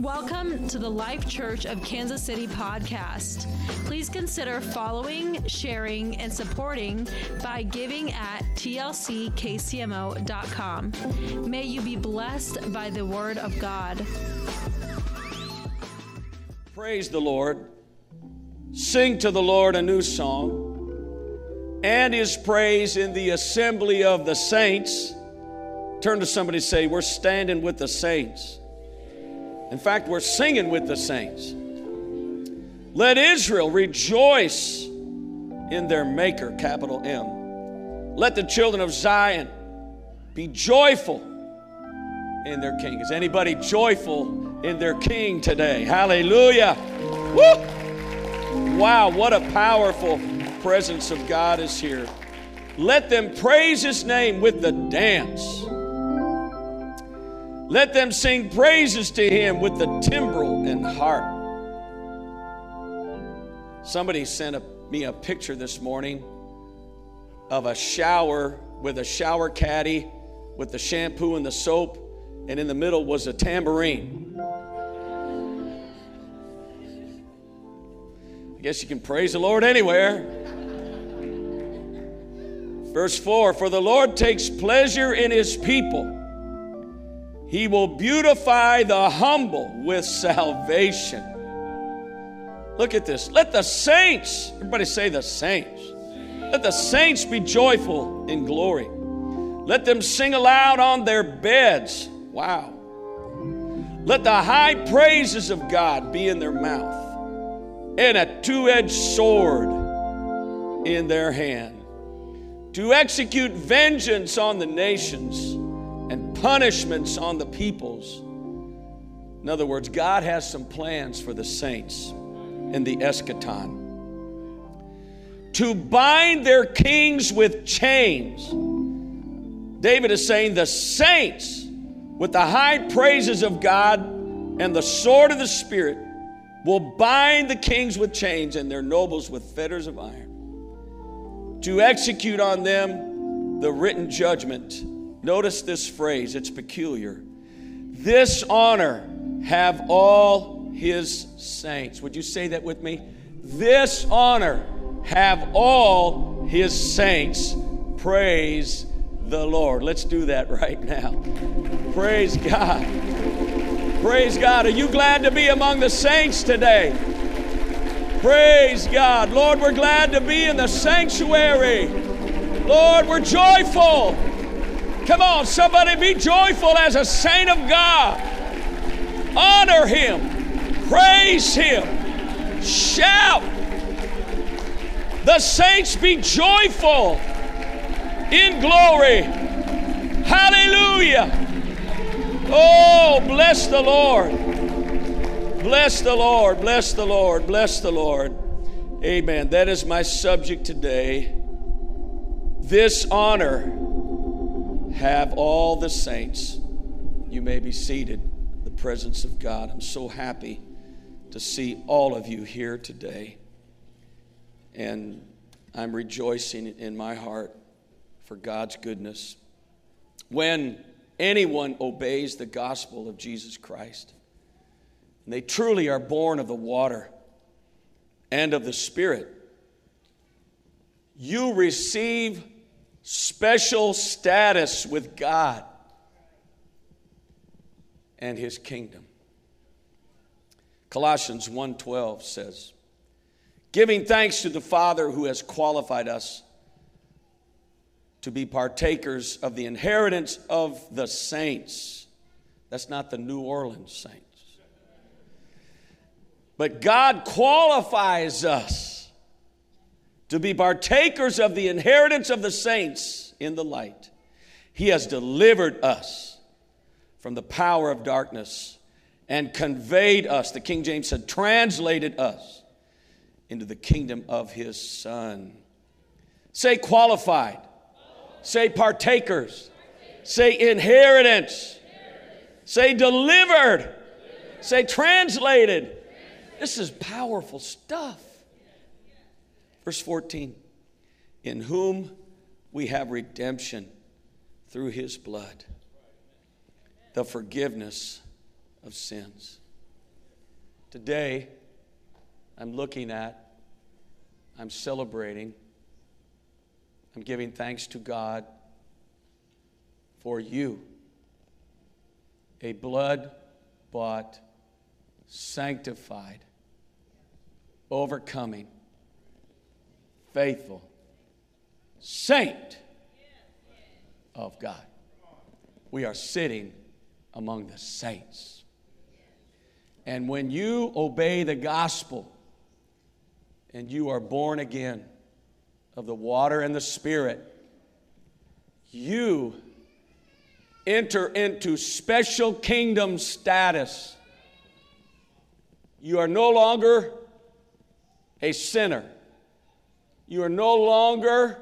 Welcome to the Life Church of Kansas City podcast. Please consider following, sharing, and supporting by giving at tlckcmo.com. May you be blessed by the word of God. Praise the Lord. Sing to the Lord a new song and his praise in the assembly of the saints. Turn to somebody say, We're standing with the saints. In fact, we're singing with the saints. Let Israel rejoice in their Maker, capital M. Let the children of Zion be joyful in their King. Is anybody joyful in their King today? Hallelujah. Woo! Wow, what a powerful presence of God is here. Let them praise His name with the dance. Let them sing praises to him with the timbrel and harp. Somebody sent a, me a picture this morning of a shower with a shower caddy with the shampoo and the soap, and in the middle was a tambourine. I guess you can praise the Lord anywhere. Verse 4 For the Lord takes pleasure in his people. He will beautify the humble with salvation. Look at this. Let the saints, everybody say the saints. Let the saints be joyful in glory. Let them sing aloud on their beds. Wow. Let the high praises of God be in their mouth and a two edged sword in their hand to execute vengeance on the nations punishments on the peoples. In other words, God has some plans for the saints in the eschaton. To bind their kings with chains. David is saying the saints, with the high praises of God and the sword of the Spirit, will bind the kings with chains and their nobles with fetters of iron. To execute on them the written judgment Notice this phrase, it's peculiar. This honor have all his saints. Would you say that with me? This honor have all his saints. Praise the Lord. Let's do that right now. Praise God. Praise God. Are you glad to be among the saints today? Praise God. Lord, we're glad to be in the sanctuary. Lord, we're joyful. Come on, somebody be joyful as a saint of God. Honor Him, praise Him, shout. The saints be joyful in glory. Hallelujah. Oh, bless the Lord. Bless the Lord, bless the Lord, bless the Lord. Amen. That is my subject today. This honor have all the saints. You may be seated the presence of God. I'm so happy to see all of you here today. And I'm rejoicing in my heart for God's goodness. When anyone obeys the gospel of Jesus Christ, and they truly are born of the water and of the Spirit, you receive special status with God and his kingdom. Colossians 1:12 says, "Giving thanks to the Father who has qualified us to be partakers of the inheritance of the saints." That's not the New Orleans saints. But God qualifies us to be partakers of the inheritance of the saints in the light. He has delivered us from the power of darkness and conveyed us, the King James said, translated us into the kingdom of his Son. Say qualified. Say partakers. Say inheritance. Say delivered. Say translated. This is powerful stuff. Verse 14 In whom we have redemption through his blood, the forgiveness of sins. Today, I'm looking at, I'm celebrating, I'm giving thanks to God for you, a blood bought, sanctified, overcoming, faithful saint of God. We are sitting among the saints. And when you obey the gospel and you are born again of the water and the spirit, you enter into special kingdom status. You are no longer a sinner. You are no longer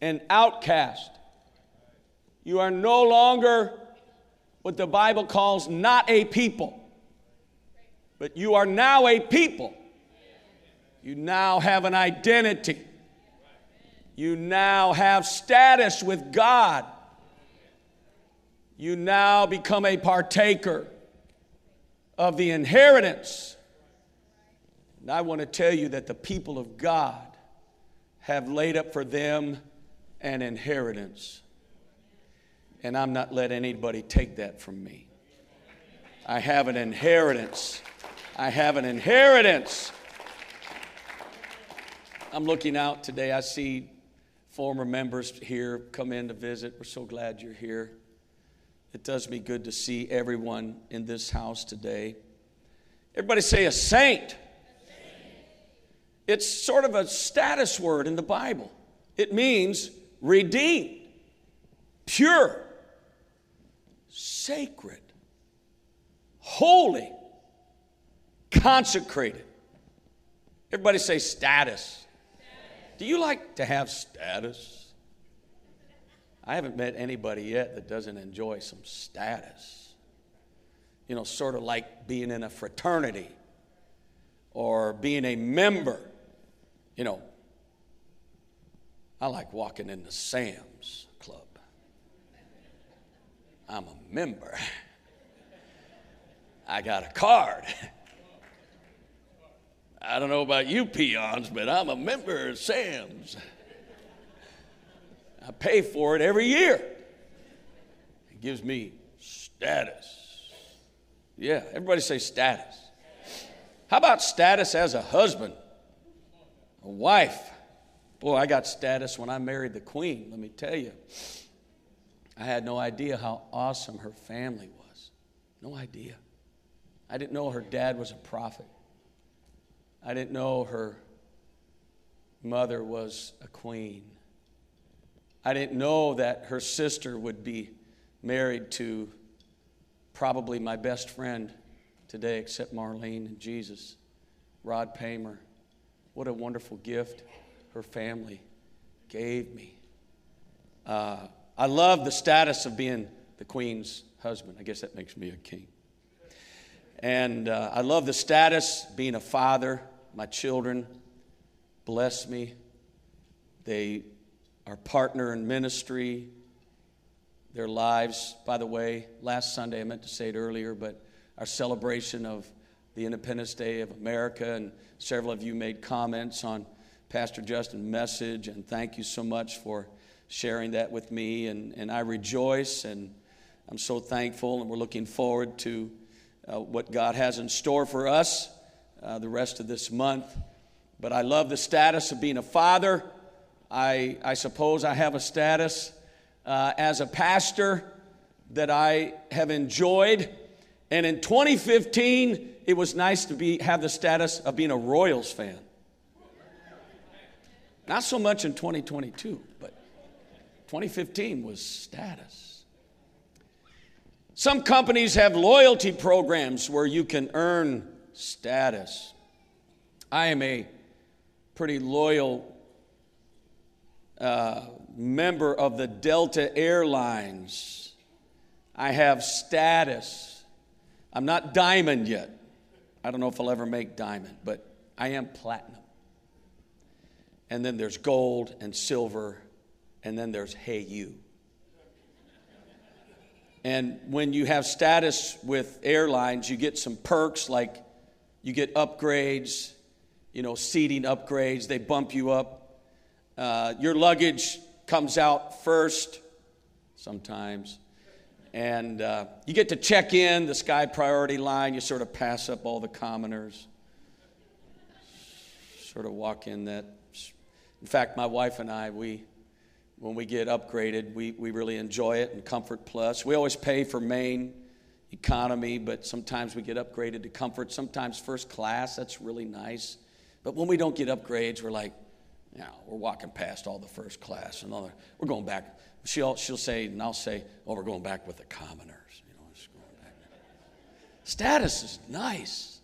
an outcast. You are no longer what the Bible calls not a people, but you are now a people. You now have an identity. You now have status with God. You now become a partaker of the inheritance. And I want to tell you that the people of God have laid up for them an inheritance. And I'm not letting anybody take that from me. I have an inheritance. I have an inheritance. I'm looking out today. I see former members here come in to visit. We're so glad you're here. It does me good to see everyone in this house today. Everybody say a saint. It's sort of a status word in the Bible. It means redeemed, pure, sacred, holy, consecrated. Everybody say status. Do you like to have status? I haven't met anybody yet that doesn't enjoy some status. You know, sort of like being in a fraternity or being a member. You know, I like walking into Sam's Club. I'm a member. I got a card. I don't know about you peons, but I'm a member of Sam's. I pay for it every year. It gives me status. Yeah, everybody say status. How about status as a husband, a wife? Boy, I got status when I married the queen, let me tell you. I had no idea how awesome her family was. No idea. I didn't know her dad was a prophet. I didn't know her mother was a queen. I didn't know that her sister would be married to probably my best friend today, except Marlene and Jesus, Rod Paymer. What a wonderful gift her family gave me. Uh, I love the status of being the queen's husband. I guess that makes me a king. And uh, I love the status being a father. My children bless me. They are partner in ministry, their lives. By the way, last Sunday, I meant to say it earlier, but our celebration of the Independence Day of America, and several of you made comments on Pastor Justin's message, and thank you so much for sharing that with me. And, and I rejoice, and I'm so thankful, and we're looking forward to uh, what God has in store for us uh, the rest of this month. But I love the status of being a father. I, I suppose I have a status uh, as a pastor that I have enjoyed. And in 2015, it was nice to be, have the status of being a Royals fan. Not so much in 2022, but 2015 was status. Some companies have loyalty programs where you can earn status. I am a pretty loyal uh, member of the Delta Airlines. I have status. I'm not diamond yet. I don't know if I'll ever make diamond, but I am platinum. And then there's gold and silver, and then there's hey you. And when you have status with airlines, you get some perks like you get upgrades, you know, seating upgrades, they bump you up. Uh, your luggage comes out first sometimes. And uh, you get to check in the sky priority line. You sort of pass up all the commoners. Sort of walk in that. In fact, my wife and I, we, when we get upgraded, we, we really enjoy it in Comfort Plus. We always pay for main economy, but sometimes we get upgraded to comfort, sometimes first class. That's really nice. But when we don't get upgrades, we're like, you know, we're walking past all the first class and all the, we're going back. She'll, she'll say, and I'll say, oh, we're going back with the commoners. You know, just going back. Status is nice.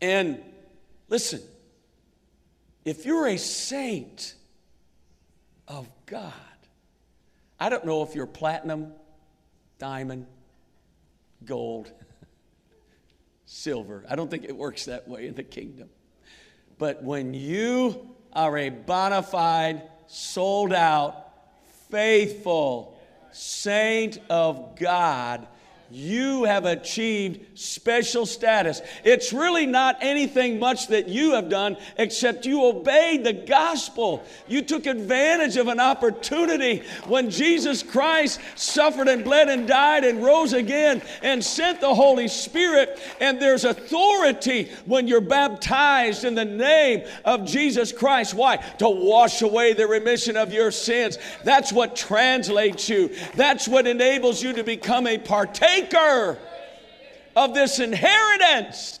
And listen, if you're a saint of God, I don't know if you're platinum, diamond, gold, silver. I don't think it works that way in the kingdom. But when you are a bona fide, sold out, faithful saint of God, you have achieved special status. It's really not anything much that you have done except you obeyed the gospel. You took advantage of an opportunity when Jesus Christ suffered and bled and died and rose again and sent the Holy Spirit. And there's authority when you're baptized in the name of Jesus Christ. Why? To wash away the remission of your sins. That's what translates you, that's what enables you to become a partaker of this inheritance.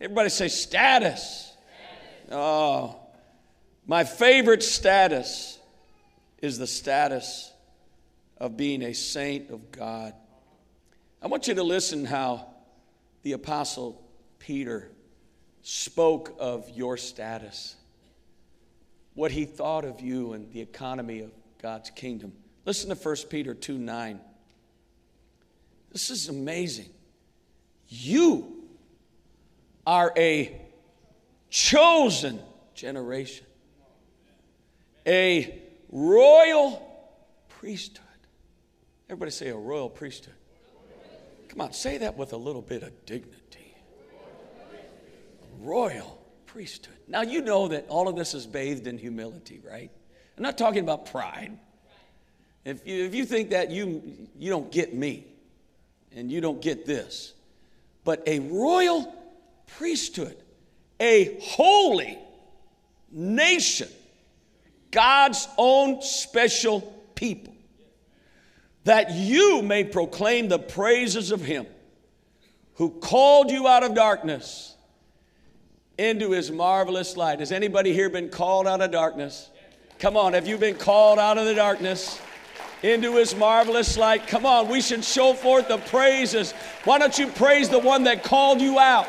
Everybody say status. Oh, my favorite status is the status of being a saint of God. I want you to listen how the apostle Peter spoke of your status, what he thought of you and the economy of God's kingdom. Listen to 1 Peter 2 9. This is amazing. You are a chosen generation, a royal priesthood. Everybody say a royal priesthood. Come on, say that with a little bit of dignity. Royal priesthood. Now, you know that all of this is bathed in humility, right? I'm not talking about pride. If you, if you think that, you, you don't get me and you don't get this. But a royal priesthood, a holy nation, God's own special people, that you may proclaim the praises of Him who called you out of darkness into His marvelous light. Has anybody here been called out of darkness? Come on, have you been called out of the darkness? Into his marvelous light. Come on, we should show forth the praises. Why don't you praise the one that called you out?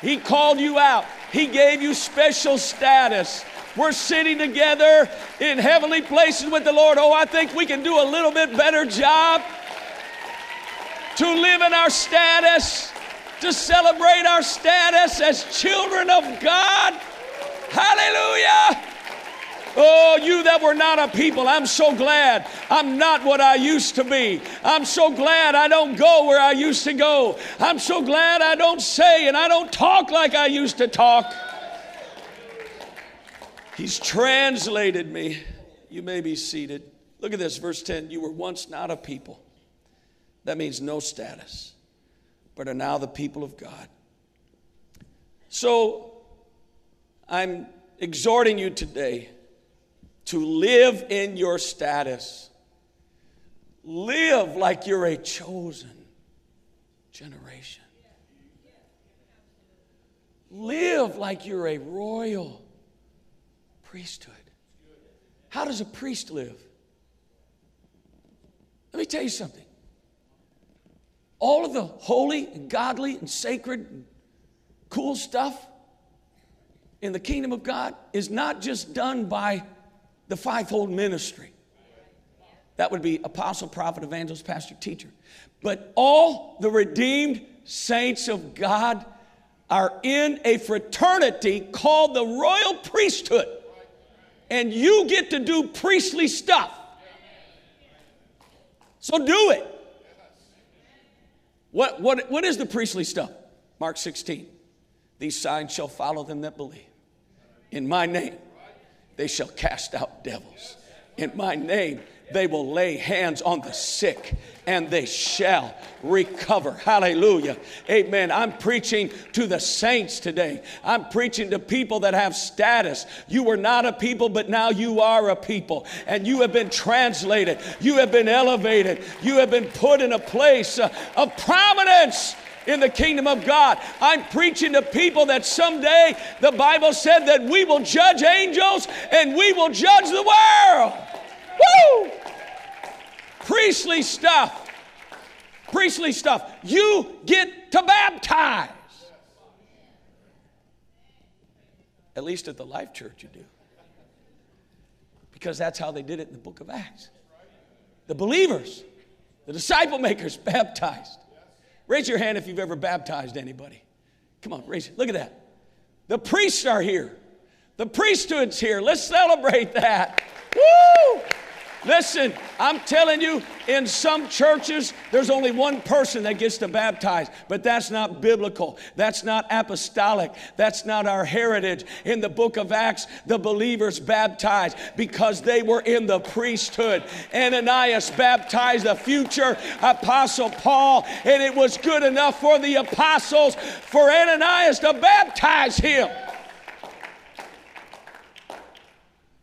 He called you out, he gave you special status. We're sitting together in heavenly places with the Lord. Oh, I think we can do a little bit better job to live in our status, to celebrate our status as children of God. Hallelujah. Oh, you that were not a people, I'm so glad I'm not what I used to be. I'm so glad I don't go where I used to go. I'm so glad I don't say and I don't talk like I used to talk. He's translated me. You may be seated. Look at this, verse 10. You were once not a people. That means no status, but are now the people of God. So I'm exhorting you today to live in your status. Live like you're a chosen generation. Live like you're a royal priesthood. How does a priest live? Let me tell you something. All of the holy and godly and sacred and cool stuff in the kingdom of God is not just done by the fivefold ministry. That would be apostle, prophet, evangelist, pastor, teacher. But all the redeemed saints of God are in a fraternity called the royal priesthood. And you get to do priestly stuff. So do it. What, what, what is the priestly stuff? Mark 16. These signs shall follow them that believe. In my name, they shall cast out devils. In my name, they will lay hands on the sick and they shall recover. Hallelujah. Amen. I'm preaching to the saints today. I'm preaching to people that have status. You were not a people, but now you are a people. And you have been translated. You have been elevated. You have been put in a place uh, of prominence in the kingdom of God. I'm preaching to people that someday the Bible said that we will judge angels and we will judge the world. Woo! Priestly stuff. Priestly stuff. You get to baptize. At least at the Life Church, you do. Because that's how they did it in the book of Acts. The believers, the disciple makers, baptized. Raise your hand if you've ever baptized anybody. Come on, raise it. Look at that. The priests are here. The priesthood's here. Let's celebrate that. Woo! Listen, I'm telling you, in some churches, there's only one person that gets to baptize, but that's not biblical. That's not apostolic. That's not our heritage. In the book of Acts, the believers baptized because they were in the priesthood. Ananias baptized the future apostle Paul, and it was good enough for the apostles for Ananias to baptize him.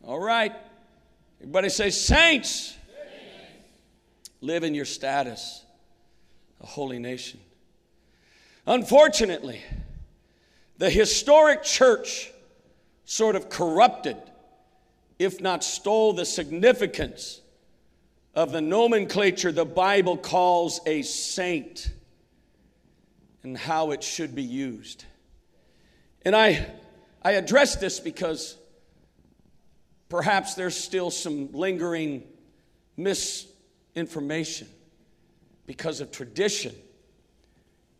All right. Everybody say, Saints, live in your status, a holy nation. Unfortunately, the historic church sort of corrupted, if not stole, the significance of the nomenclature the Bible calls a saint and how it should be used. And I, I address this because perhaps there's still some lingering misinformation because of tradition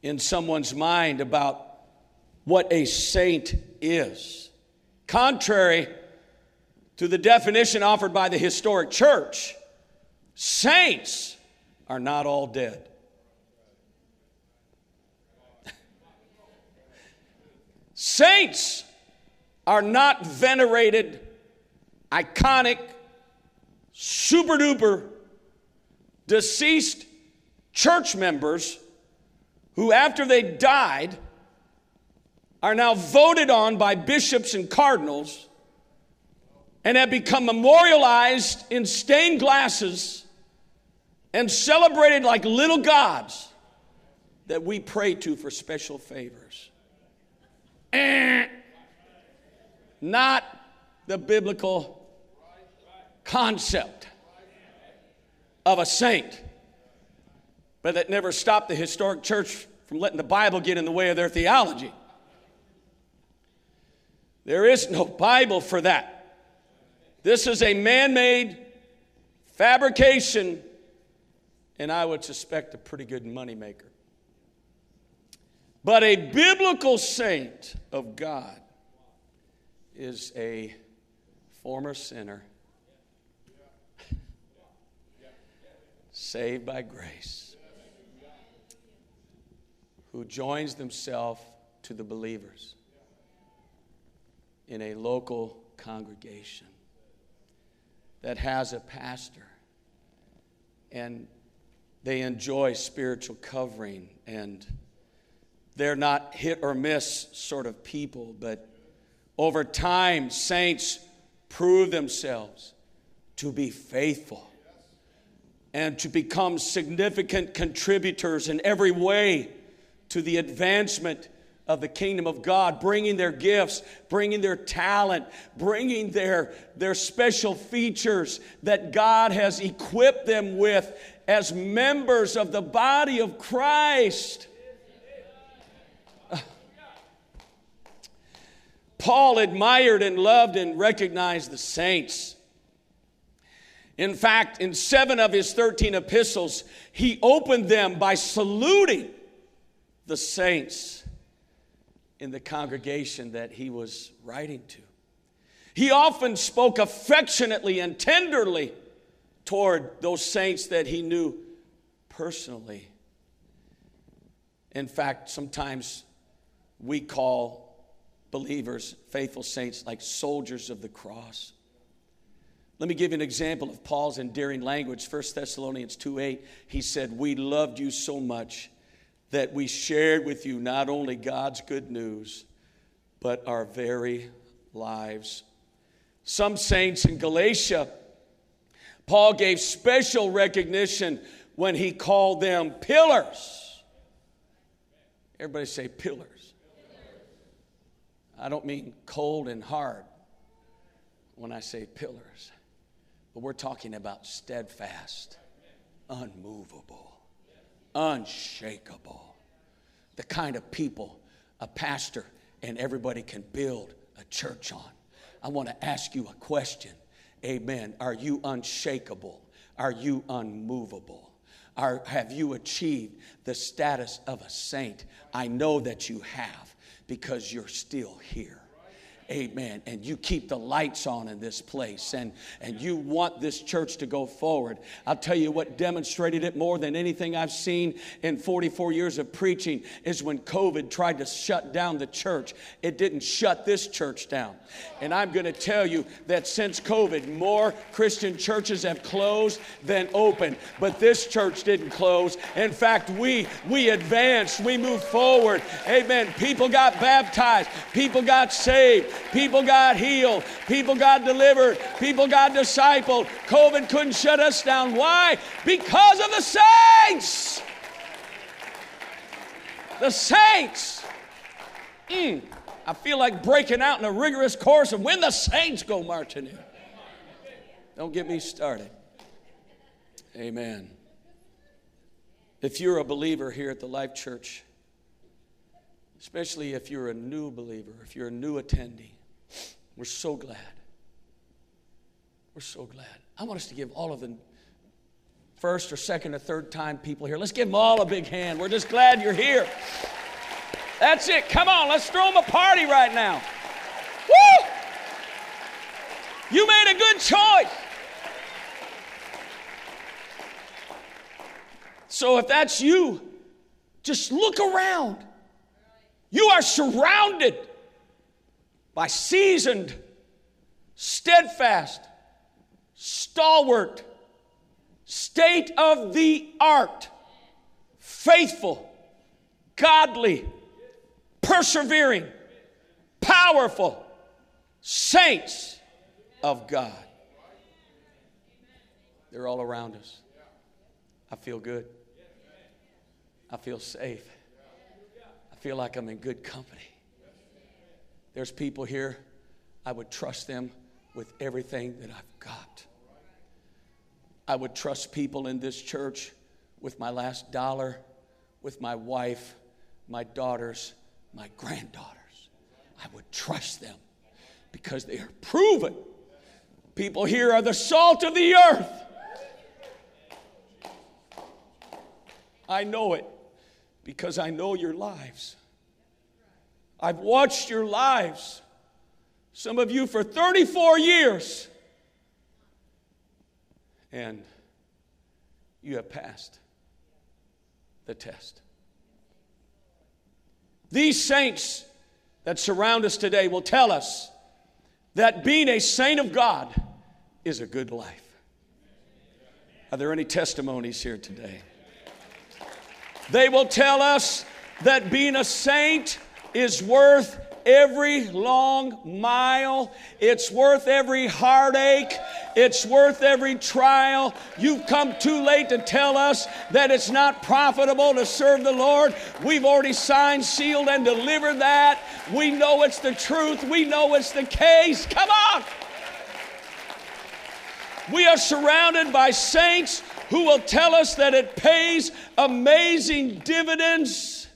in someone's mind about what a saint is. Contrary to the definition offered by the historic church, saints are not all dead. saints are not venerated iconic, super duper deceased church members who, after they died, are now voted on by bishops and cardinals and have become memorialized in stained glasses and celebrated like little gods that we pray to for special favors. Eh. Not the biblical concept of a saint, but that never stopped the historic church from letting the Bible get in the way of their theology. There is no Bible for that. This is a man made fabrication, and I would suspect a pretty good moneymaker. But a biblical saint of God is a former sinner saved by grace, who joins themselves to the believers in a local congregation that has a pastor and they enjoy spiritual covering and they're not hit or miss sort of people, but over time, saints prove themselves to be faithful and to become significant contributors in every way to the advancement of the kingdom of God, bringing their gifts, bringing their talent, bringing their, their special features that God has equipped them with as members of the body of Christ. Paul admired and loved and recognized the saints. In fact, in seven of his 13 epistles, he opened them by saluting the saints in the congregation that he was writing to. He often spoke affectionately and tenderly toward those saints that he knew personally. In fact, sometimes we call believers, faithful saints, like soldiers of the cross. Let me give you an example of Paul's endearing language. 1 Thessalonians 2 8, he said, We loved you so much that we shared with you not only God's good news, but our very lives. Some saints in Galatia, Paul gave special recognition when he called them pillars. Everybody say pillars. I don't mean cold and hard when I say pillars, but we're talking about steadfast, unmovable, unshakable. The kind of people a pastor and everybody can build a church on. I want to ask you a question. Amen. Are you unshakable? Are you unmovable? Are, have you achieved the status of a saint? I know that you have because you're still here. Amen. And you keep the lights on in this place and, and you want this church to go forward. I'll tell you what demonstrated it more than anything I've seen in 44 years of preaching is when COVID tried to shut down the church. It didn't shut this church down. And I'm going to tell you that since COVID, more Christian churches have closed than opened. But this church didn't close. In fact, we we advanced, we moved forward. Amen. People got baptized, people got saved. People got healed. People got delivered. People got discipled. COVID couldn't shut us down. Why? Because of the saints. The saints. Mm, I feel like breaking out in a rigorous course of when the saints go marching in. Don't get me started. Amen. If you're a believer here at the Life Church, especially if you're a new believer, if you're a new attendee. We're so glad. We're so glad. I want us to give all of the first or second or third time people here, let's give them all a big hand. We're just glad you're here. That's it. Come on, let's throw them a party right now. Woo! You made a good choice. So if that's you, just look around. You are surrounded by seasoned, steadfast, stalwart, state of the art, faithful, godly, persevering, powerful saints of God. They're all around us. I feel good. I feel safe feel like I'm in good company. There's people here, I would trust them with everything that I've got. I would trust people in this church with my last dollar, with my wife, my daughters, my granddaughters. I would trust them because they are proven. People here are the salt of the earth. I know it because I know your lives. I've watched your lives, some of you for 34 years, and you have passed the test. These saints that surround us today will tell us that being a saint of God is a good life. Are there any testimonies here today? They will tell us that being a saint is worth every long mile. It's worth every heartache. It's worth every trial. You've come too late to tell us that it's not profitable to serve the Lord. We've already signed, sealed, and delivered that. We know it's the truth. We know it's the case. Come on. We are surrounded by saints who will tell us that it pays amazing dividends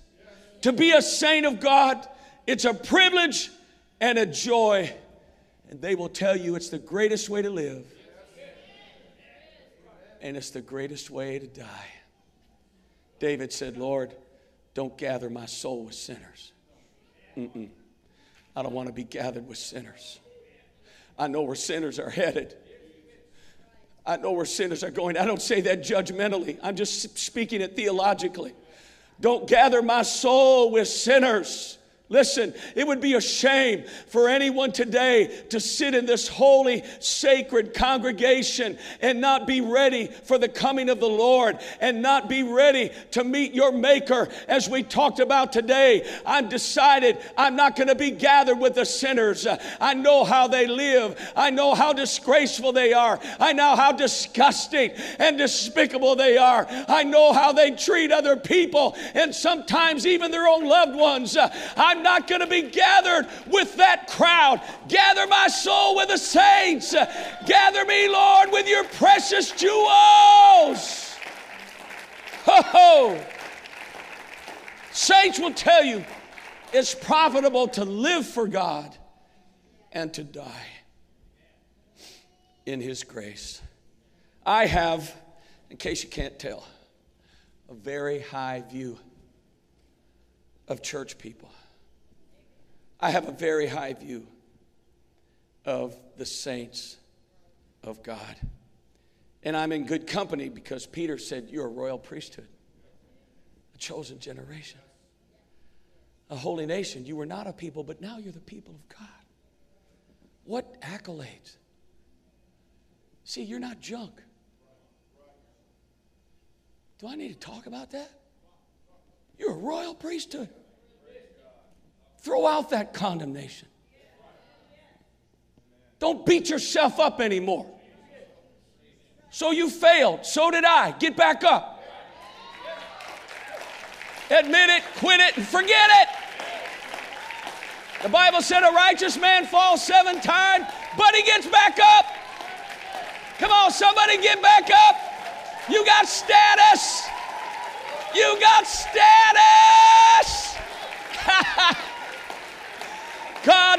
to be a saint of God. It's a privilege and a joy. And they will tell you it's the greatest way to live. And it's the greatest way to die. David said, Lord, don't gather my soul with sinners. Mm-mm. I don't want to be gathered with sinners. I know where sinners are headed. I know where sinners are going. I don't say that judgmentally, I'm just speaking it theologically. Don't gather my soul with sinners. Listen, it would be a shame for anyone today to sit in this holy, sacred congregation and not be ready for the coming of the Lord and not be ready to meet your Maker. As we talked about today, I'm decided I'm not going to be gathered with the sinners. I know how they live, I know how disgraceful they are, I know how disgusting and despicable they are, I know how they treat other people and sometimes even their own loved ones. Not going to be gathered with that crowd. Gather my soul with the saints. Gather me, Lord, with your precious jewels. Ho ho! Saints will tell you it's profitable to live for God and to die in His grace. I have, in case you can't tell, a very high view of church people. I have a very high view of the saints of God. And I'm in good company because Peter said, You're a royal priesthood, a chosen generation, a holy nation. You were not a people, but now you're the people of God. What accolades? See, you're not junk. Do I need to talk about that? You're a royal priesthood. Throw out that condemnation. Don't beat yourself up anymore. So you failed. So did I. Get back up. Admit it, quit it, and forget it. The Bible said a righteous man falls seven times, but he gets back up. Come on, somebody get back up. You got status. You got status.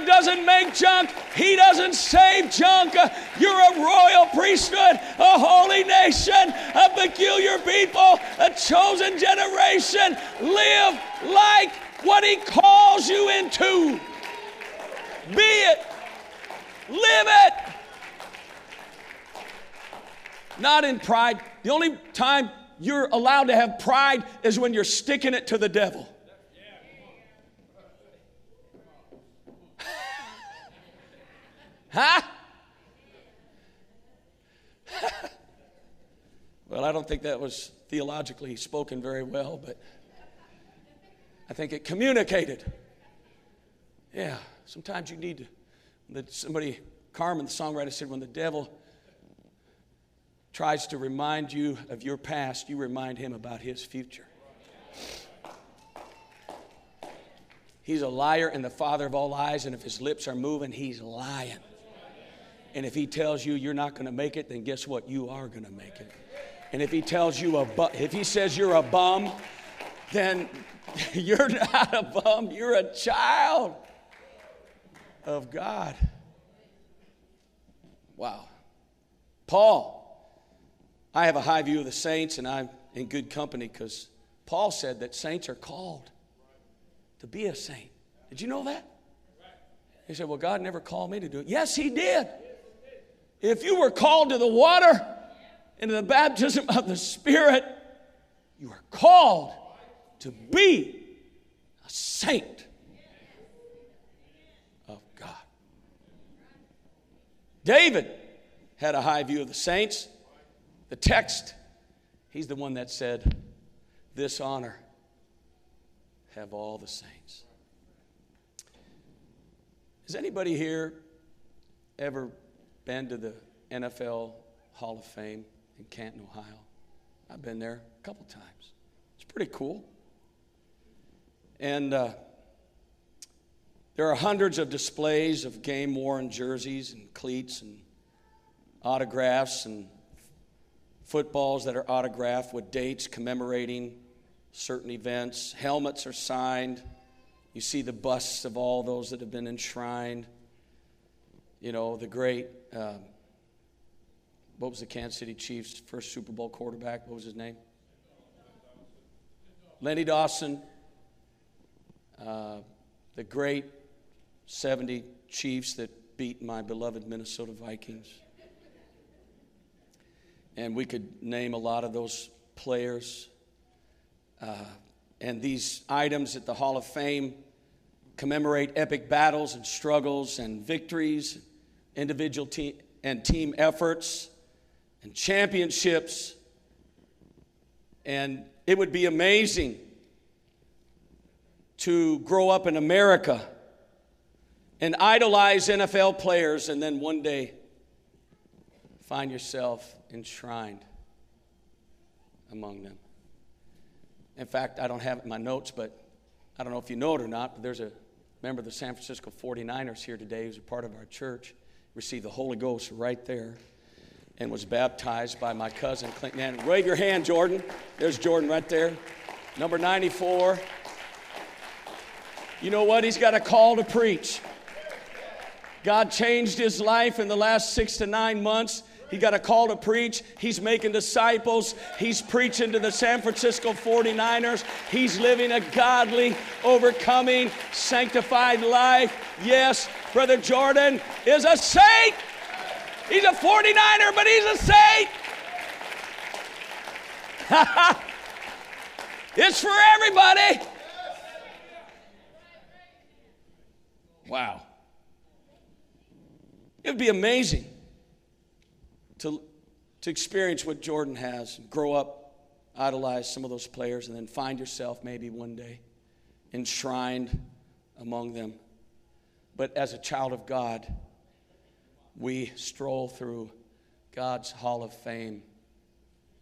Doesn't make junk, He doesn't save junk. You're a royal priesthood, a holy nation, a peculiar people, a chosen generation. Live like what He calls you into. Be it, live it. Not in pride. The only time you're allowed to have pride is when you're sticking it to the devil. Huh? well, I don't think that was theologically spoken very well, but I think it communicated. Yeah, sometimes you need to. That somebody, Carmen, the songwriter, said, when the devil tries to remind you of your past, you remind him about his future. He's a liar and the father of all lies, and if his lips are moving, he's lying. And if he tells you you're not going to make it, then guess what? You are going to make it. And if he tells you a bu- if he says you're a bum, then you're not a bum, you're a child of God. Wow. Paul, I have a high view of the saints and I'm in good company because Paul said that saints are called to be a saint. Did you know that? He said, Well, God never called me to do it. Yes, He did. If you were called to the water and to the baptism of the Spirit, you are called to be a saint of God. David had a high view of the saints. The text, he's the one that said, This honor have all the saints. Has anybody here ever been to the NFL Hall of Fame in Canton, Ohio. I've been there a couple times. It's pretty cool. And uh, there are hundreds of displays of game worn jerseys and cleats and autographs and footballs that are autographed with dates commemorating certain events. Helmets are signed. You see the busts of all those that have been enshrined. You know, the great um, what was the Kansas City Chiefs' first Super Bowl quarterback? What was his name? Lenny Dawson, uh, the great 70 Chiefs that beat my beloved Minnesota Vikings. And we could name a lot of those players. Uh, and these items at the Hall of Fame commemorate epic battles and struggles and victories, individual team and team efforts and championships. And it would be amazing to grow up in America and idolize NFL players and then one day find yourself enshrined among them. In fact, I don't have it in my notes, but I don't know if you know it or not, but there's a member of the San Francisco 49ers here today who's a part of our church, received the Holy Ghost right there and was baptized by my cousin Clinton. And wave your hand, Jordan. There's Jordan right there. Number 94. You know what? He's got a call to preach. God changed his life in the last six to nine months. He got a call to preach. He's making disciples. He's preaching to the San Francisco 49ers. He's living a godly, overcoming, sanctified life. Yes, Brother Jordan is a saint. He's a 49er, but he's a saint. it's for everybody. Wow. It would be amazing to, to experience what Jordan has, grow up, idolize some of those players, and then find yourself maybe one day enshrined among them. But as a child of God, we stroll through God's Hall of Fame.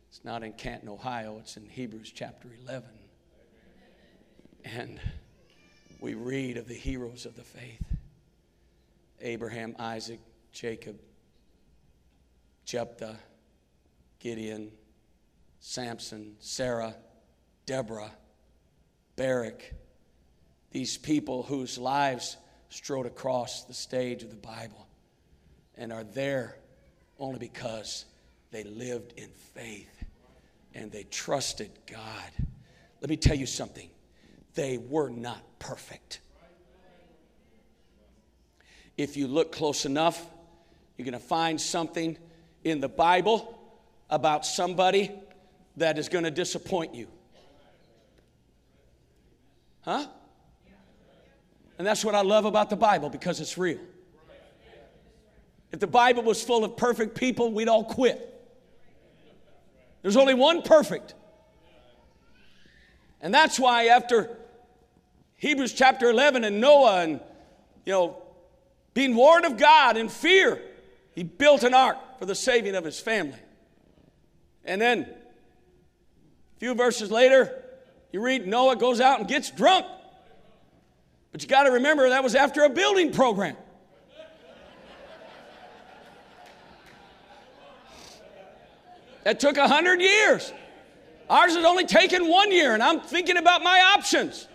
It's not in Canton, Ohio, it's in Hebrews chapter 11. And we read of the heroes of the faith Abraham, Isaac, Jacob, Jephthah, Gideon, Samson, Sarah, Deborah, Barak, these people whose lives strode across the stage of the Bible and are there only because they lived in faith and they trusted God. Let me tell you something they were not perfect. If you look close enough, you're going to find something in the Bible about somebody that is going to disappoint you. Huh? And that's what I love about the Bible because it's real. If the Bible was full of perfect people, we'd all quit. There's only one perfect. And that's why after Hebrews chapter 11 and Noah and, you know, being warned of God in fear, he built an ark for the saving of his family. And then, a few verses later, you read Noah goes out and gets drunk. But you got to remember that was after a building program. That took a hundred years. Ours has only taken one year, and I'm thinking about my options.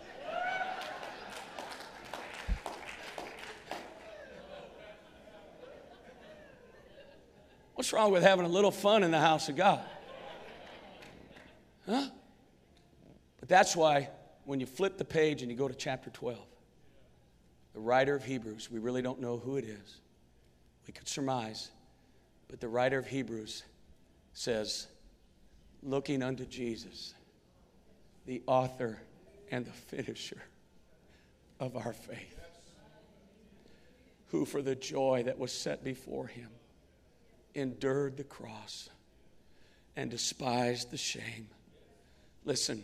What's wrong with having a little fun in the house of God? Huh? But that's why when you flip the page and you go to chapter 12, the writer of Hebrews, we really don't know who it is. We could surmise, but the writer of Hebrews says, looking unto Jesus, the author and the finisher of our faith, who for the joy that was set before him endured the cross and despised the shame. Listen,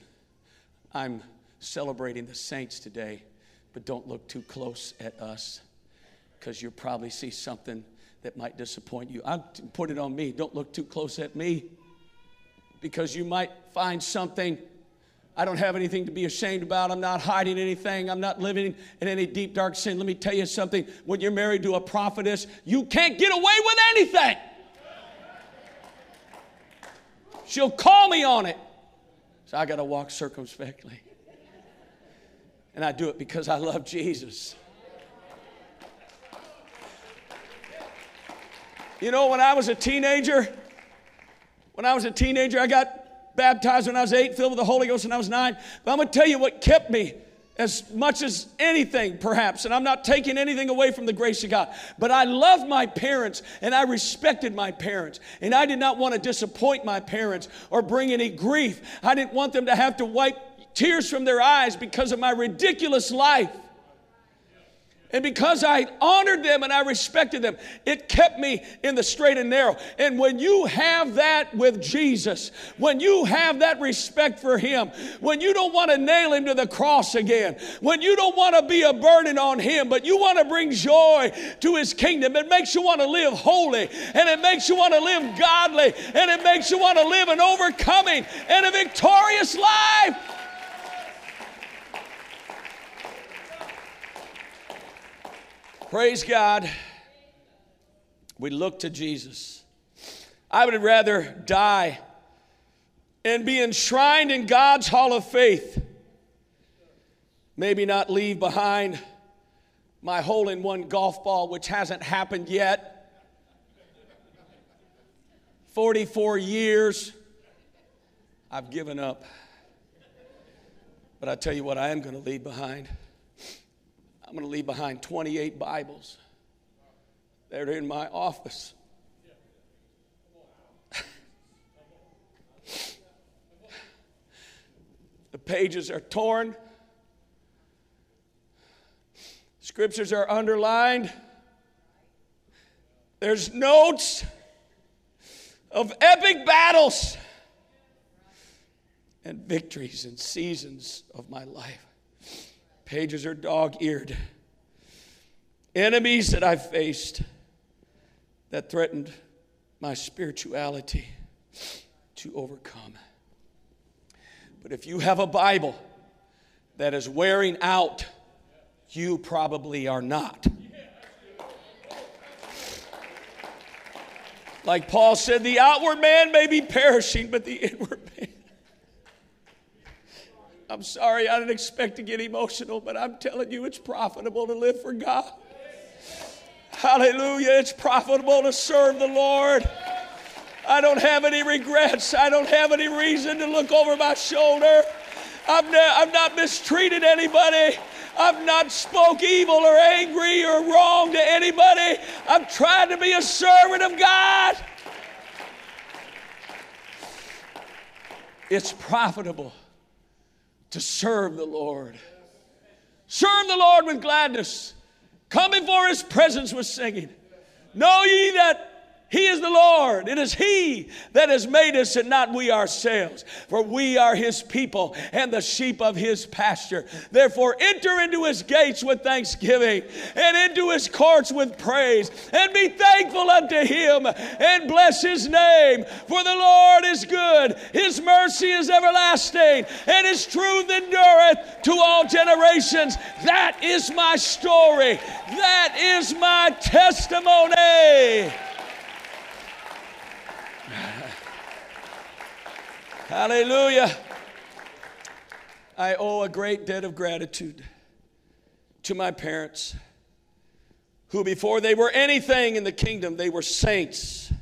I'm celebrating the saints today, but don't look too close at us because you'll probably see something that might disappoint you. I put it on me. Don't look too close at me because you might find something I don't have anything to be ashamed about. I'm not hiding anything. I'm not living in any deep, dark sin. Let me tell you something. When you're married to a prophetess, you can't get away with anything. She'll call me on it. So I got to walk circumspectly. And I do it because I love Jesus. You know, when I was a teenager, when I was a teenager, I got baptized when I was eight, filled with the Holy Ghost when I was nine. But I'm going to tell you what kept me as much as anything, perhaps, and I'm not taking anything away from the grace of God, but I loved my parents and I respected my parents, and I did not want to disappoint my parents or bring any grief. I didn't want them to have to wipe tears from their eyes because of my ridiculous life. And because I honored them and I respected them, it kept me in the straight and narrow. And when you have that with Jesus, when you have that respect for Him, when you don't want to nail Him to the cross again, when you don't want to be a burden on Him, but you want to bring joy to His kingdom, it makes you want to live holy and it makes you want to live godly and it makes you want to live an overcoming and a victorious life. Praise God. We look to Jesus. I would rather die and be enshrined in God's hall of faith. Maybe not leave behind my hole in one golf ball, which hasn't happened yet. 44 years, I've given up. But I tell you what, I am going to leave behind. I'm going to leave behind 28 Bibles. They're in my office. the pages are torn, scriptures are underlined. There's notes of epic battles and victories and seasons of my life. Pages are dog eared. Enemies that I've faced that threatened my spirituality to overcome. But if you have a Bible that is wearing out, you probably are not. Like Paul said, the outward man may be perishing, but the inward man I'm sorry, I didn't expect to get emotional, but I'm telling you, it's profitable to live for God. Hallelujah. It's profitable to serve the Lord. I don't have any regrets. I don't have any reason to look over my shoulder. I've, ne- I've not mistreated anybody. I've not spoke evil or angry or wrong to anybody. I've tried to be a servant of God. It's profitable to serve the Lord. Serve the Lord with gladness. Come before his presence with singing. Know ye that he is the Lord. It is He that has made us and not we ourselves. For we are His people and the sheep of His pasture. Therefore, enter into His gates with thanksgiving and into His courts with praise. And be thankful unto Him and bless His name. For the Lord is good, His mercy is everlasting, and His truth endureth to all generations. That is my story. That is my testimony. Hallelujah. I owe a great debt of gratitude to my parents, who before they were anything in the kingdom, they were saints.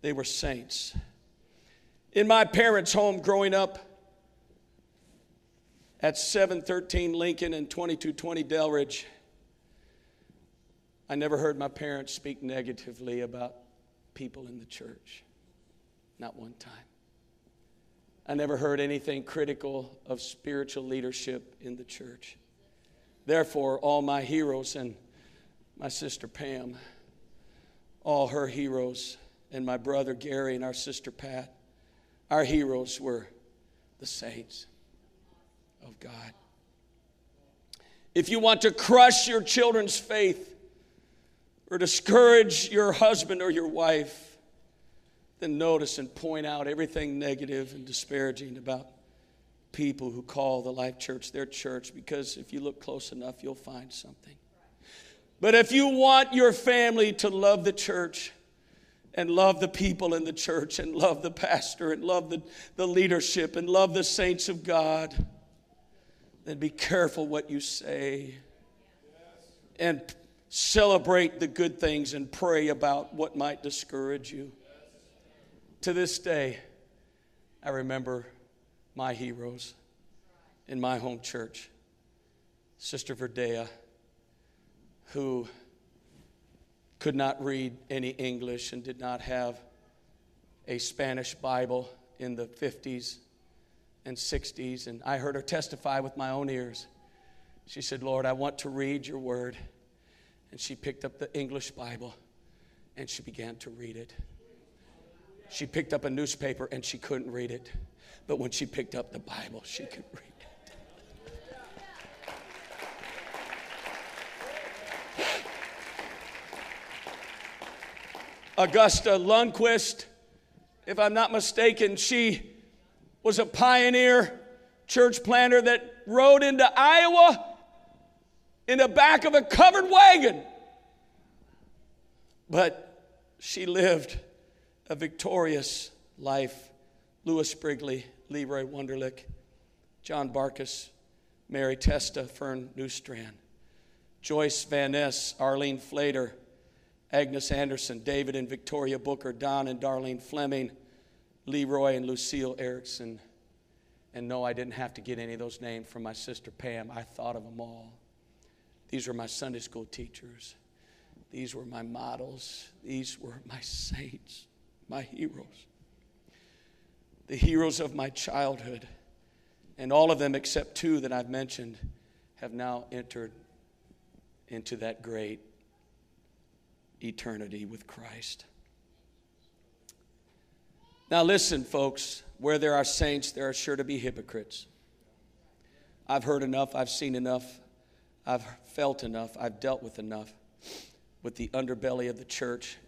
They were saints. In my parents' home growing up at 713 Lincoln and 2220 Delridge, I never heard my parents speak negatively about people in the church. Not one time. I never heard anything critical of spiritual leadership in the church. Therefore, all my heroes and my sister Pam, all her heroes, and my brother Gary and our sister Pat, our heroes were the saints of God. If you want to crush your children's faith or discourage your husband or your wife, then notice and point out everything negative and disparaging about people who call the Life Church their church because if you look close enough, you'll find something. But if you want your family to love the church and love the people in the church and love the pastor and love the, the leadership and love the saints of God, then be careful what you say and celebrate the good things and pray about what might discourage you. To this day, I remember my heroes in my home church. Sister Verdea, who could not read any English and did not have a Spanish Bible in the 50s and 60s. And I heard her testify with my own ears She said, Lord, I want to read your word. And she picked up the English Bible and she began to read it. She picked up a newspaper and she couldn't read it. But when she picked up the Bible, she could read it. Augusta Lundquist, if I'm not mistaken, she was a pioneer church planter that rode into Iowa in the back of a covered wagon. But she lived a victorious life. Lewis Sprigley, Leroy Wunderlich, John Barkus, Mary Testa, Fern Newstrand, Joyce Van Ness, Arlene Flater, Agnes Anderson, David and Victoria Booker, Don and Darlene Fleming, Leroy and Lucille Erickson. And no, I didn't have to get any of those names from my sister Pam. I thought of them all. These were my Sunday school teachers. These were my models. These were my saints, my heroes. The heroes of my childhood. And all of them, except two that I've mentioned, have now entered into that great eternity with Christ. Now, listen, folks, where there are saints, there are sure to be hypocrites. I've heard enough, I've seen enough, I've felt enough, I've dealt with enough with the underbelly of the church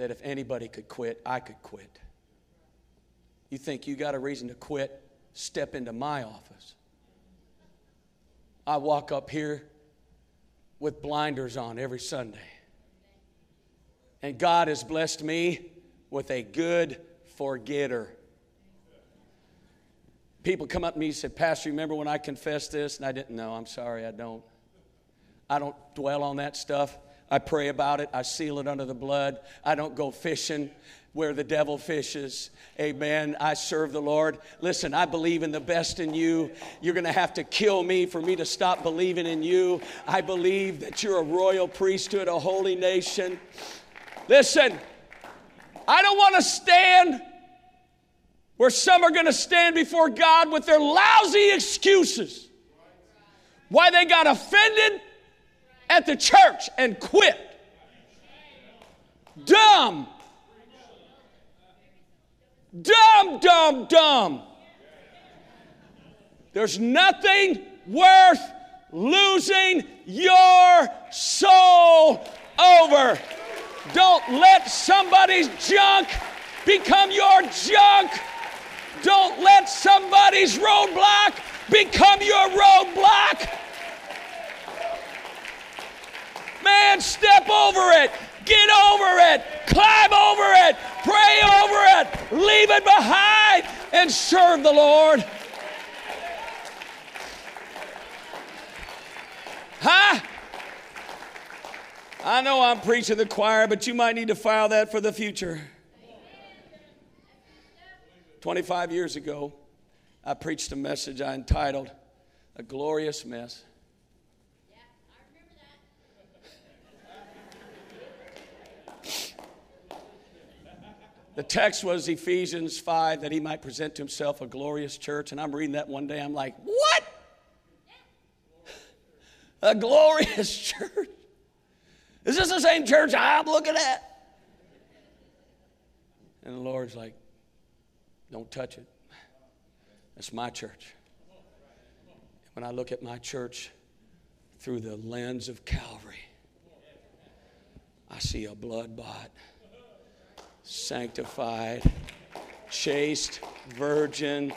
that if anybody could quit, I could quit. You think you got a reason to quit? Step into my office. I walk up here with blinders on every Sunday. And God has blessed me with a good forgetter. People come up to me and say, Pastor, remember when I confessed this? And I didn't know. I'm sorry, I don't. I don't dwell on that stuff. I pray about it. I seal it under the blood. I don't go fishing where the devil fishes. Amen. I serve the Lord. Listen, I believe in the best in you. You're going to have to kill me for me to stop believing in you. I believe that you're a royal priesthood, a holy nation. Listen, I don't want to stand where some are going to stand before God with their lousy excuses why they got offended at the church and quit. Dumb. Dumb, dumb, dumb. There's nothing worth losing your soul over. Don't let somebody's junk become your junk. Don't let somebody's roadblock become your roadblock. Man, step over it, get over it, climb over it, pray over it, leave it behind, and serve the Lord. Huh? I know I'm preaching the choir, but you might need to file that for the future. 25 years ago, I preached a message I entitled A Glorious Mess. The text was Ephesians 5 that he might present to himself a glorious church. And I'm reading that one day. I'm like, what? A glorious church? Is this the same church I'm looking at? And the Lord's like, don't touch it. That's my church. When I look at my church through the lens of Calvary, I see a blood bought, sanctified, chaste virgin.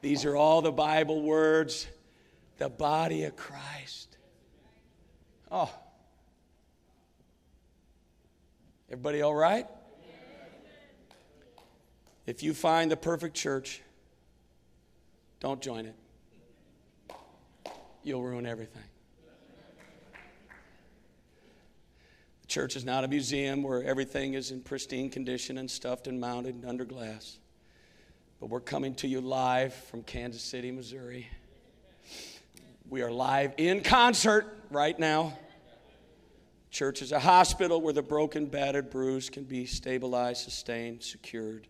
These are all the Bible words. The body of Christ. Oh. Everybody all right? If you find the perfect church, don't join it. You'll ruin everything. Church is not a museum where everything is in pristine condition and stuffed and mounted and under glass. But we're coming to you live from Kansas City, Missouri. We are live in concert right now. Church is a hospital where the broken, battered, bruised can be stabilized, sustained, secured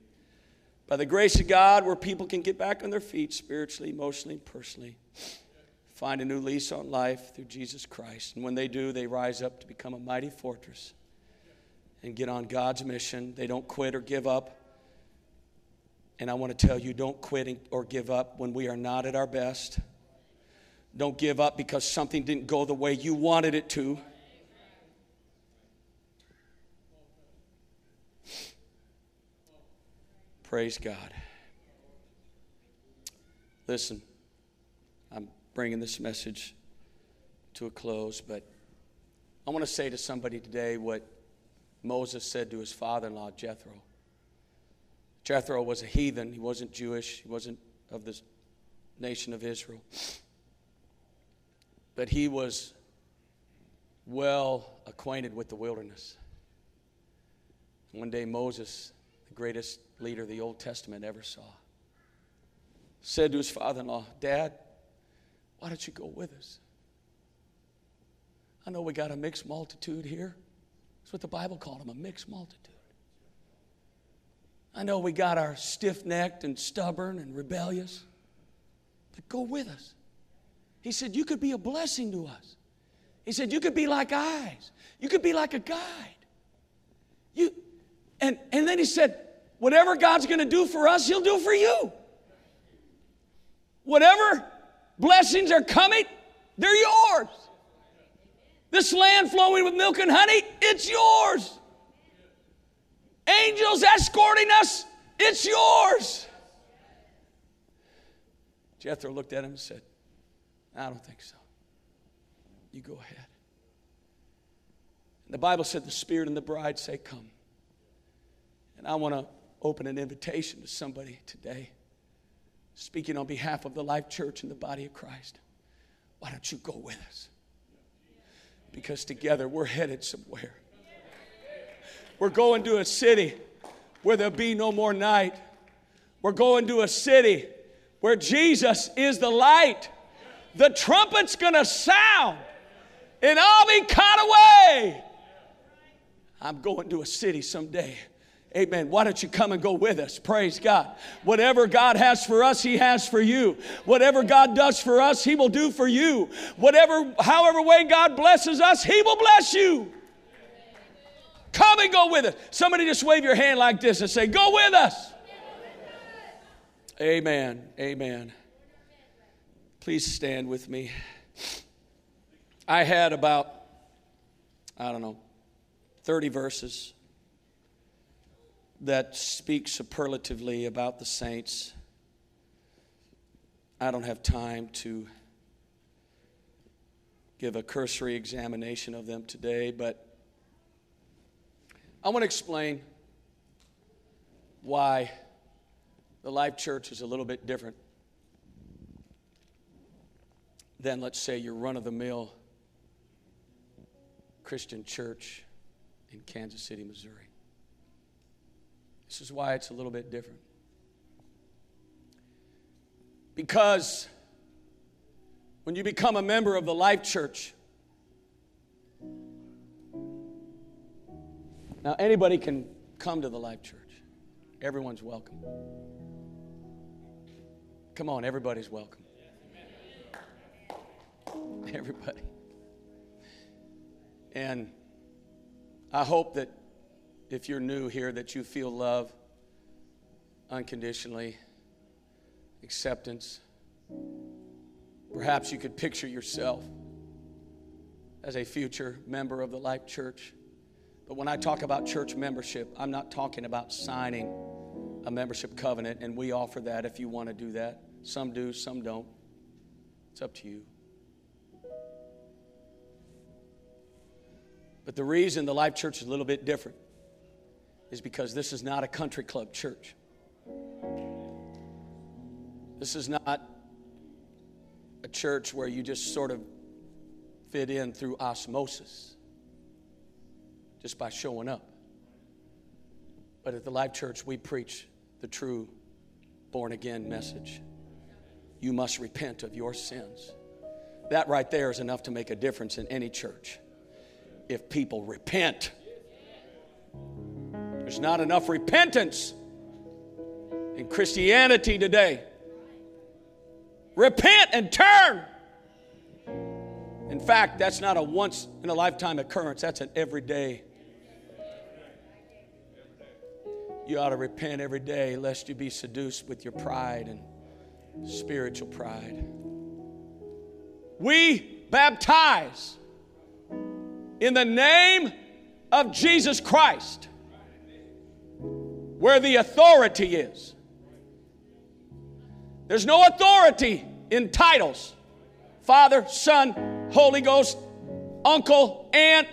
by the grace of God, where people can get back on their feet spiritually, emotionally, personally, find a new lease on life through Jesus Christ. And when they do, they rise up to become a mighty fortress and get on God's mission. They don't quit or give up. And I want to tell you don't quit or give up when we are not at our best. Don't give up because something didn't go the way you wanted it to. Praise God. Listen, bringing this message to a close, but I want to say to somebody today what Moses said to his father in law, Jethro. Jethro was a heathen. He wasn't Jewish, he wasn't of the nation of Israel. But he was well acquainted with the wilderness. One day, Moses, the greatest leader the Old Testament ever saw, said to his father in law, Dad, why don't you go with us? I know we got a mixed multitude here. That's what the Bible called them a mixed multitude. I know we got our stiff necked and stubborn and rebellious, but go with us. He said, You could be a blessing to us. He said, You could be like eyes, you could be like a guide. You, and, and then he said, Whatever God's going to do for us, He'll do for you. Whatever blessings are coming, they're yours. This land flowing with milk and honey, it's yours. Angels escorting us, it's yours. Jethro looked at him and said, I don't think so. You go ahead. The Bible said the Spirit and the bride say, Come. And I want to open an invitation to somebody today, speaking on behalf of the Life Church and the body of Christ. Why don't you go with us? Because together we're headed somewhere. We're going to a city where there'll be no more night. We're going to a city where Jesus is the light. The trumpet's gonna sound, and I'll be caught away. I'm going to a city someday Amen. Why don't you come and go with us? Praise God. Whatever God has for us, He has for you. Whatever God does for us, He will do for you. Whatever, however way God blesses us, He will bless you. Come and go with us. Somebody just wave your hand like this and say, Go with us. Amen. Amen. Please stand with me. I had about, I don't know, 30 verses that speak superlatively about the saints. I don't have time to give a cursory examination of them today, but I want to explain why the Life Church is a little bit different than, let's say, your run of the mill Christian church in Kansas City, Missouri. This is why it's a little bit different. Because when you become a member of the Life Church, now anybody can come to the Life Church, everyone's welcome. Come on, everybody's welcome. Everybody. And I hope that if you're new here, that you feel love unconditionally, acceptance. Perhaps you could picture yourself as a future member of the Life Church. But when I talk about church membership, I'm not talking about signing a membership covenant, and we offer that if you want to do that. Some do, some don't. It's up to you. But the reason the Life Church is a little bit different is because this is not a country club church. This is not a church where you just sort of fit in through osmosis, just by showing up. But at the Life Church, we preach the true born again message. You must repent of your sins. That right there is enough to make a difference in any church. If people repent, there's not enough repentance in Christianity today. Repent and turn. In fact, that's not a once in a lifetime occurrence, that's an everyday. You ought to repent every day lest you be seduced with your pride and spiritual pride. We baptize in the name of Jesus Christ where the authority is. There's no authority in titles Father, Son, Holy Ghost, uncle, aunt,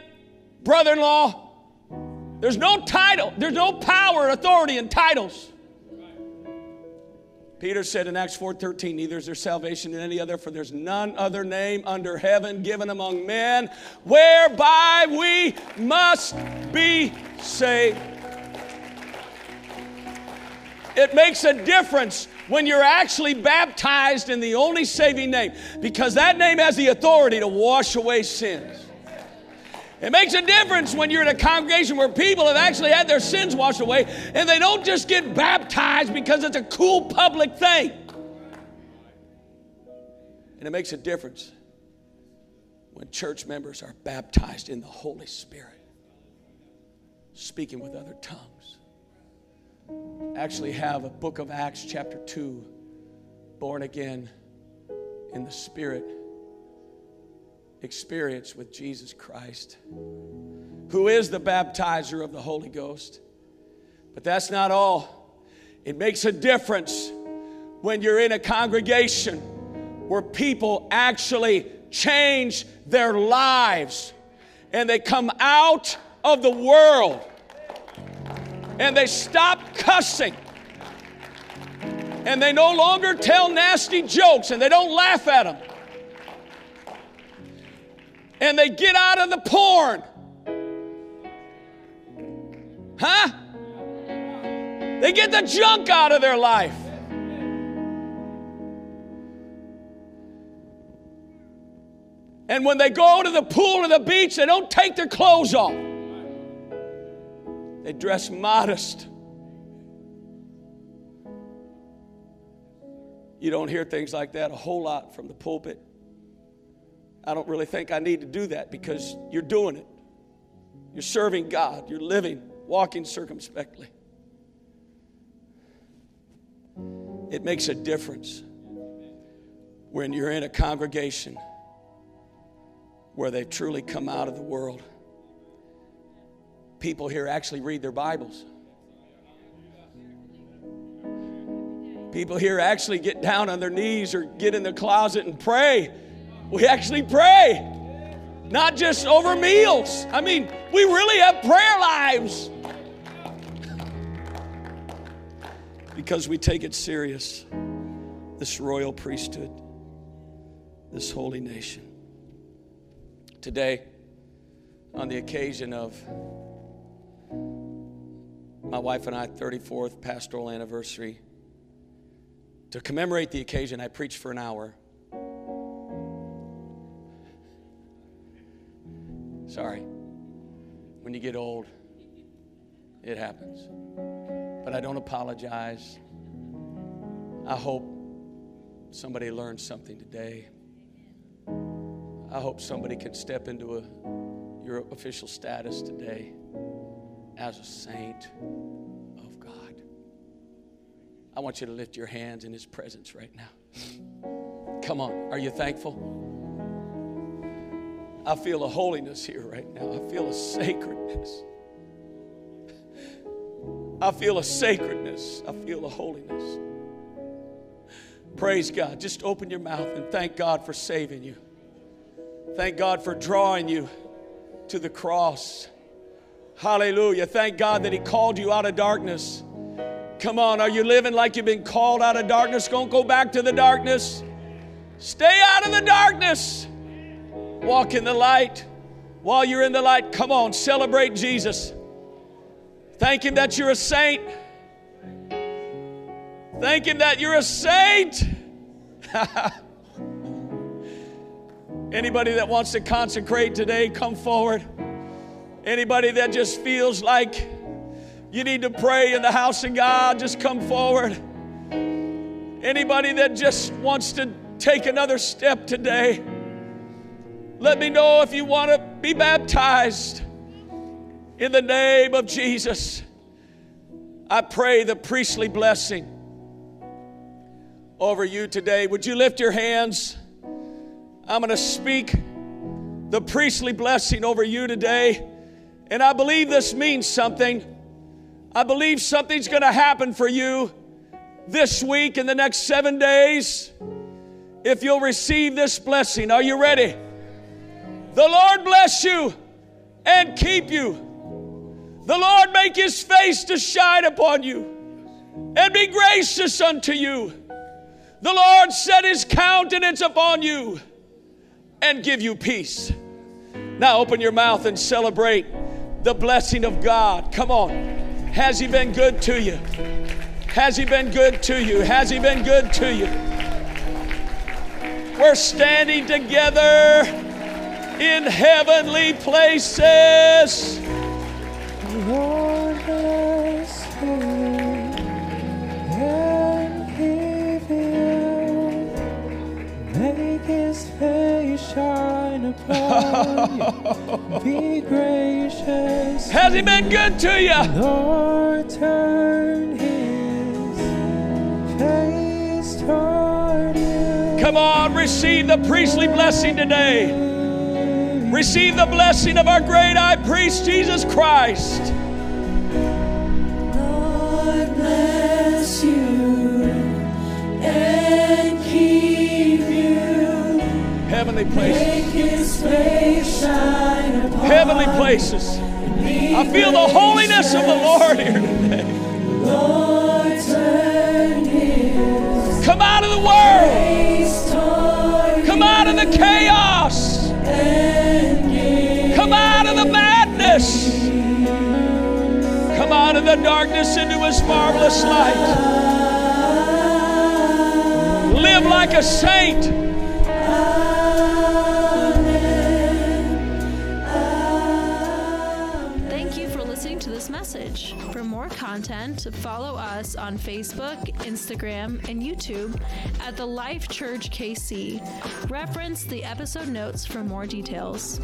brother in law. There's no title, there's no power, authority in titles. Peter said in Acts 4:13, neither is there salvation in any other, for there's none other name under heaven given among men whereby we must be saved. It makes a difference when you're actually baptized in the only saving name because that name has the authority to wash away sins. It makes a difference when you're in a congregation where people have actually had their sins washed away and they don't just get baptized because it's a cool public thing. And it makes a difference when church members are baptized in the Holy Spirit, speaking with other tongues. Actually, have a book of Acts, chapter 2, born again in the Spirit experience with Jesus Christ, who is the baptizer of the Holy Ghost. But that's not all. It makes a difference when you're in a congregation where people actually change their lives and they come out of the world and they stop cussing and they no longer tell nasty jokes and they don't laugh at them and they get out of the porn. Huh? They get the junk out of their life. And when they go to the pool or the beach, they don't take their clothes off. They dress modest. You don't hear things like that a whole lot from the pulpit. I don't really think I need to do that because you're doing it. You're serving God, you're living, walking circumspectly. It makes a difference when you're in a congregation where they've truly come out of the world. People here actually read their Bibles. People here actually get down on their knees or get in the closet and pray we actually pray, not just over meals. I mean, we really have prayer lives because we take it serious. This royal priesthood, this holy nation. Today, on the occasion of my wife and I 34th pastoral anniversary, to commemorate the occasion, I preached for an hour. Sorry. When you get old, it happens. But I don't apologize. I hope somebody learned something today. I hope somebody can step into a, your official status today as a saint. I want you to lift your hands in His presence right now. Come on, are you thankful? I feel a holiness here right now. I feel a sacredness. I feel a sacredness. I feel a holiness. Praise God. Just open your mouth and thank God for saving you. Thank God for drawing you to the cross. Hallelujah. Thank God that He called you out of darkness. Come on, are you living like you've been called out of darkness? Don't go back to the darkness. Stay out of the darkness. Walk in the light. While you're in the light, come on, celebrate Jesus. Thank Him that you're a saint. Thank Him that you're a saint. Anybody that wants to consecrate today, come forward. Anybody that just feels like you need to pray in the house of God, just come forward. Anybody that just wants to take another step today, Let me know if you want to be baptized in the name of Jesus. I pray the priestly blessing over you today. Would you lift your hands? I'm going to speak the priestly blessing over you today. And I believe this means something. I believe something's going to happen for you this week in the next seven days if you'll receive this blessing. Are you ready? The Lord bless you and keep you. The Lord make his face to shine upon you and be gracious unto you. The Lord set his countenance upon you and give you peace. Now open your mouth and celebrate the blessing of God. Come on. Has he been good to you? Has he been good to you? Has he been good to you? We're standing together in heavenly places. Shine upon you. Be gracious. Has he been good to you? Lord, turn his face toward you. Come on, receive the priestly blessing today. Receive the blessing of our great high priest, Jesus Christ. Lord bless you and keep you. Heavenly places. Make his face shine upon Heavenly places. I feel the holiness of the Lord here today. Lord, turn his Come out of the world. Come out of the chaos. Come out of the madness. Come out of the darkness into his marvelous light. Live like a saint. Content, follow us on Facebook, Instagram, and YouTube at The Life Church KC. Reference the episode notes for more details.